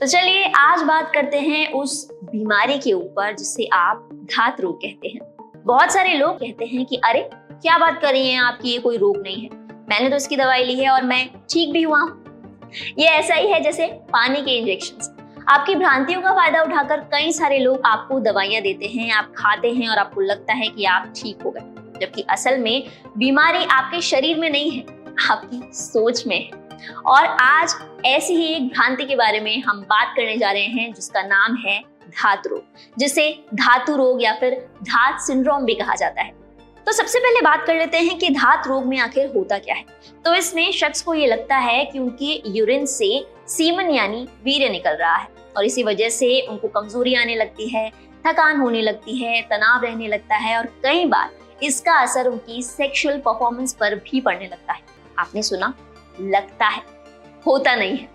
तो चलिए आज बात करते हैं उस बीमारी के ऊपर, जिसे आप धात रोग कहते हैं। बहुत सारे लोग कहते हैं कि, अरे, क्या बात कर रही हैं आपकी ये कोई रोग नहीं है। मैंने तो इसकी दवाई ली है और मैं ठीक भी हुआ ये ऐसा ही है जैसे पानी के इंजेक्शन आपकी भ्रांतियों का फ़ायदा उठाकर कई सारे लोग आपको दवाइयाँ देते हैं, आप खाते हैं और आपको लगता है कि आप ठीक हो गए। जबकि असल में बीमारी आपके शरीर में नहीं है, आपकी सोच में है। और आज ऐसी ही एक भ्रांति के बारे में हम बात करने जा रहे हैं, जिसका नाम है धातु रोग, जिसे धातु रोग या फिर धात सिंड्रोम भी कहा जाता है। तो सबसे पहले बात कर लेते हैं कि धात रोग में आखिर होता क्या है। तो इसमें शख्स को ये लगता है कि उनके यूरिन से सीमन यानी वीर्य निकल रहा है और इसी वजह से उनको कमज़ोरी आने लगती है, थकान होने लगती है, तनाव रहने लगता है और कई बार इसका असर उनकी सेक्सुअल परफॉर्मेंस पर भी पड़ने लगता है। आपने सुना? लगता है। होता नहीं है।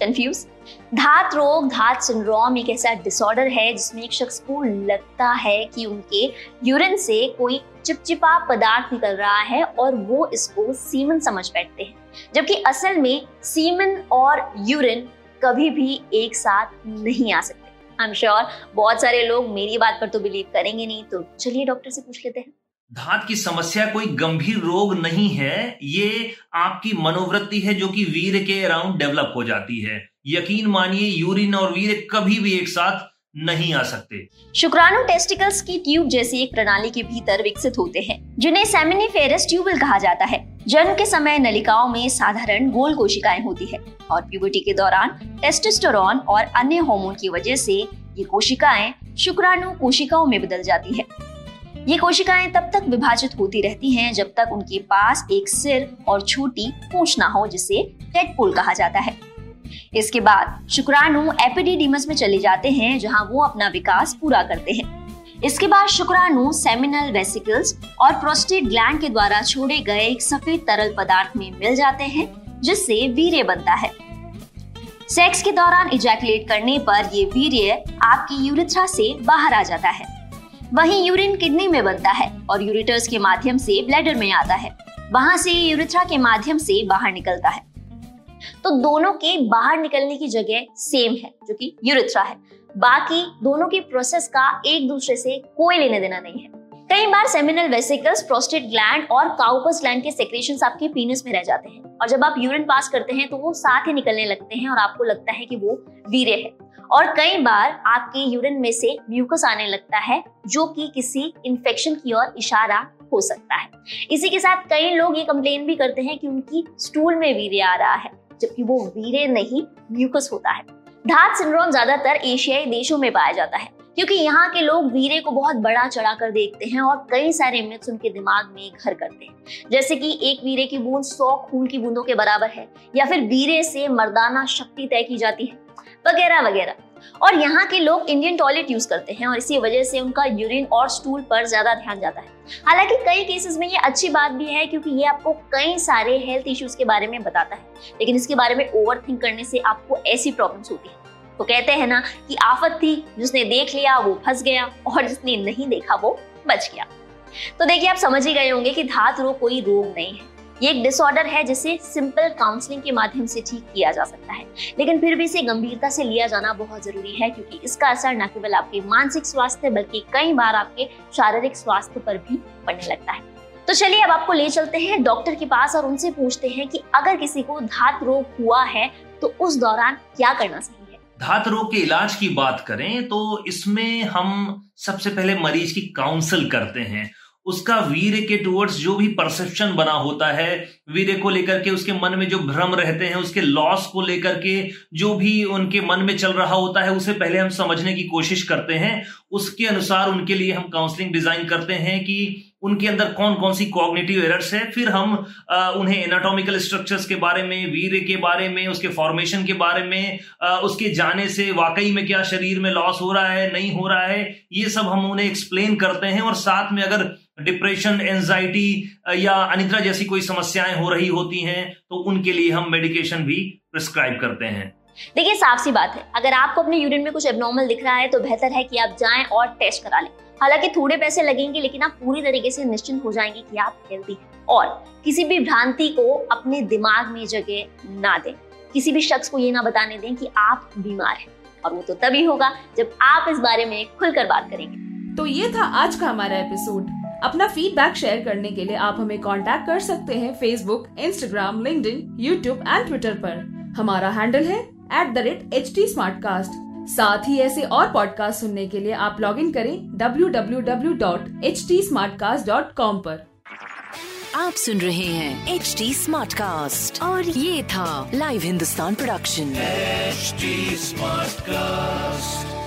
कंफ्यूज धात रोग धात सिंड्रोम एक ऐसा डिसऑर्डर है जिसमें एक शख्स को लगता है कि उनके यूरिन से कोई चिपचिपा पदार्थ निकल रहा है और वो इसको सीमन समझ बैठते हैं। जबकि असल में सीमन और यूरिन कभी भी एक साथ नहीं आ सकते। आई एम श्योर बहुत सारे लोग मेरी बात पर तो बिलीव करेंगे नहीं तो चलिए डॉक्टर से पूछ लेते हैं। धात की समस्या कोई गंभीर रोग नहीं है, ये आपकी मनोवृत्ति है जो कि वीर के अराउंड डेवलप हो जाती है। यकीन मानिए, यूरिन और वीर कभी भी एक साथ नहीं आ सकते। शुक्राणु टेस्टिकल्स की ट्यूब जैसी एक प्रणाली के भीतर विकसित होते हैं, जिन्हें सेमिनिफेरस ट्यूबल कहा जाता है। जन्म के समय नलिकाओं में साधारण गोल कोशिकाएँ होती है और प्यूबर्टी के दौरान टेस्टोस्टेरोन और अन्य हार्मोन की वजह से ये कोशिकाएँ शुक्राणु कोशिकाओं में बदल जाती है। ये कोशिकाएँ तब तक विभाजित होती रहती हैं जब तक उनके पास एक सिर और छोटी पूंछ ना हो, जिसे टेडपोल कहा जाता है। इसके बाद शुक्राणु एपिडिडीमस में चले जाते हैं, जहाँ वो अपना विकास पूरा करते हैं। इसके बाद शुक्राणु सेमिनल वेसिकल्स और प्रोस्टेट ग्लैंड के द्वारा छोड़े गए एक सफ़ेद तरल पदार्थ में मिल जाते हैं, जिससे वीर्य बनता है। सेक्स के दौरान इजैकुलेट करने पर ये वीर्य आपकी यूरिथ्रा से बाहर आ जाता है। वहीं यूरिन किडनी में बनता है और यूरिटर्स के माध्यम से ब्लैडर में आता है। वहाँ से यूरिथ्रा के माध्यम से बाहर निकलता है। तो दोनों के बाहर निकलने की जगह सेम है, जो कि यूरिथ्रा है। बाकी दोनों के प्रोसेस का एक दूसरे से कोई लेने देना नहीं है। कई बार सेमिनल वेसिकल्स प्रोस्टेट ग्लैंड और काउपस ग्लैंड के सेक्रेशन आपके पीनस में रह जाते हैं। और जब आप यूरिन पास करते हैं तो वो साथ ही निकलने लगते हैं और आपको लगता है कि वो वीर्य है। और कई बार आपके यूरिन में से म्यूकस आने लगता है, जो कि किसी इन्फेक्शन की ओर इशारा हो सकता है। इसी के साथ कई लोग ये कंप्लेन भी करते हैं कि उनकी स्टूल में वीर्य आ रहा है, जबकि वो वीर्य नहीं म्यूकस होता है। धात सिंड्रोम ज़्यादातर एशियाई देशों में पाया जाता है। क्योंकि यहाँ के लोग वीरे को बहुत बड़ा चढ़ा कर देखते हैं और कई सारे मिथ्स उनके दिमाग में घर करते हैं। जैसे कि एक वीरे की बूंद सौ खून की बूंदों के बराबर है, या फिर वीरे से मर्दाना शक्ति तय की जाती है, वगैरह वगैरह। और यहाँ के लोग इंडियन टॉयलेट यूज़ करते हैं और इसी वजह से उनका यूरिन और स्टूल पर ज़्यादा ध्यान जाता है। हालाँकि कई केसेस में ये अच्छी बात भी है क्योंकि ये आपको कई सारे हेल्थ इश्यूज़ के बारे में बताता है, लेकिन इसके बारे में ओवर थिंक करने से आपको ऐसी प्रॉब्लम्स होती है। तो कहते हैं ना कि आफत थी, जिसने देख लिया, वो फंस गया, और जिसने नहीं देखा, वो बच गया। तो देखिए, आप समझ ही गए होंगे कि धात रोग कोई रोग नहीं है। ये एक डिसऑर्डर है, जिसे सिंपल काउंसलिंग के माध्यम से ठीक किया जा सकता है। लेकिन फिर भी इसे गंभीरता से लिया जाना बहुत ज़रूरी है, क्योंकि इसका असर न केवल आपके मानसिक स्वास्थ्य, बल्कि कई बार आपके शारीरिक स्वास्थ्य पर भी पड़ने लगता है। तो चलिए, अब आपको ले चलते हैं डॉक्टर के पास और उनसे पूछते हैं कि अगर किसी को धात रोग हुआ है तो उस दौरान क्या करना है धात रोग के इलाज की बात करें तो इसमें हम सबसे पहले मरीज़ की काउंसल करते हैं। उसका वीर के टूवर्ड्स जो भी परसेप्शन बना होता है वीर को लेकर के उसके मन में जो भ्रम रहते हैं उसके लॉस को लेकर के जो भी उनके मन में चल रहा होता है उसे पहले हम समझने की कोशिश करते हैं। उसके अनुसार उनके लिए हम काउंसलिंग डिज़ाइन करते हैं कि उनके अंदर कौन कौन सी कॉग्निटिव एरर्स है। फिर हम आ, उन्हें एनाटॉमिकल स्ट्रक्चर्स के बारे में वीर के बारे में उसके फॉर्मेशन के बारे में आ, उसके जाने से वाकई में क्या शरीर में लॉस हो रहा है नहीं हो रहा है ये सब हम उन्हें एक्सप्लेन करते हैं। और साथ में अगर डिप्रेशन एंजाइटी या अनिद्रा जैसी कोई समस्याएँ हो रही होती हैं तो उनके लिए हम मेडिकेशन भी प्रिस्क्राइब करते हैं। देखिए साफ़ सी बात है। अगर आपको अपने यूरिन में कुछ एबनॉर्मल दिख रहा है तो बेहतर है कि आप जाएँ और टेस्ट करा लें। हालाँकि थोड़े पैसे लगेंगे लेकिन आप पूरी तरीके से निश्चिंत हो जाएँगे कि आप हेल्दी हैं। और किसी भी भ्रांति को अपने दिमाग में जगह ना दें। किसी भी शख्स को ये ना बताने दें कि आप बीमार हैं। और वो तो तभी होगा जब आप इस बारे में खुलकर बात करेंगे। तो ये था आज का हमारा एपिसोड अपना फीडबैक शेयर करने के लिए आप हमें कांटेक्ट कर सकते हैं Facebook Instagram LinkedIn, YouTube and Twitter पर। हमारा हैंडल है at the rate H T साथ ही ऐसे और पॉडकास्ट सुनने के लिए आप लॉग इन करें W W W dot www.htsmartcast.com पर। आप सुन रहे हैं एच टी और ये था live Hindustan production smart cast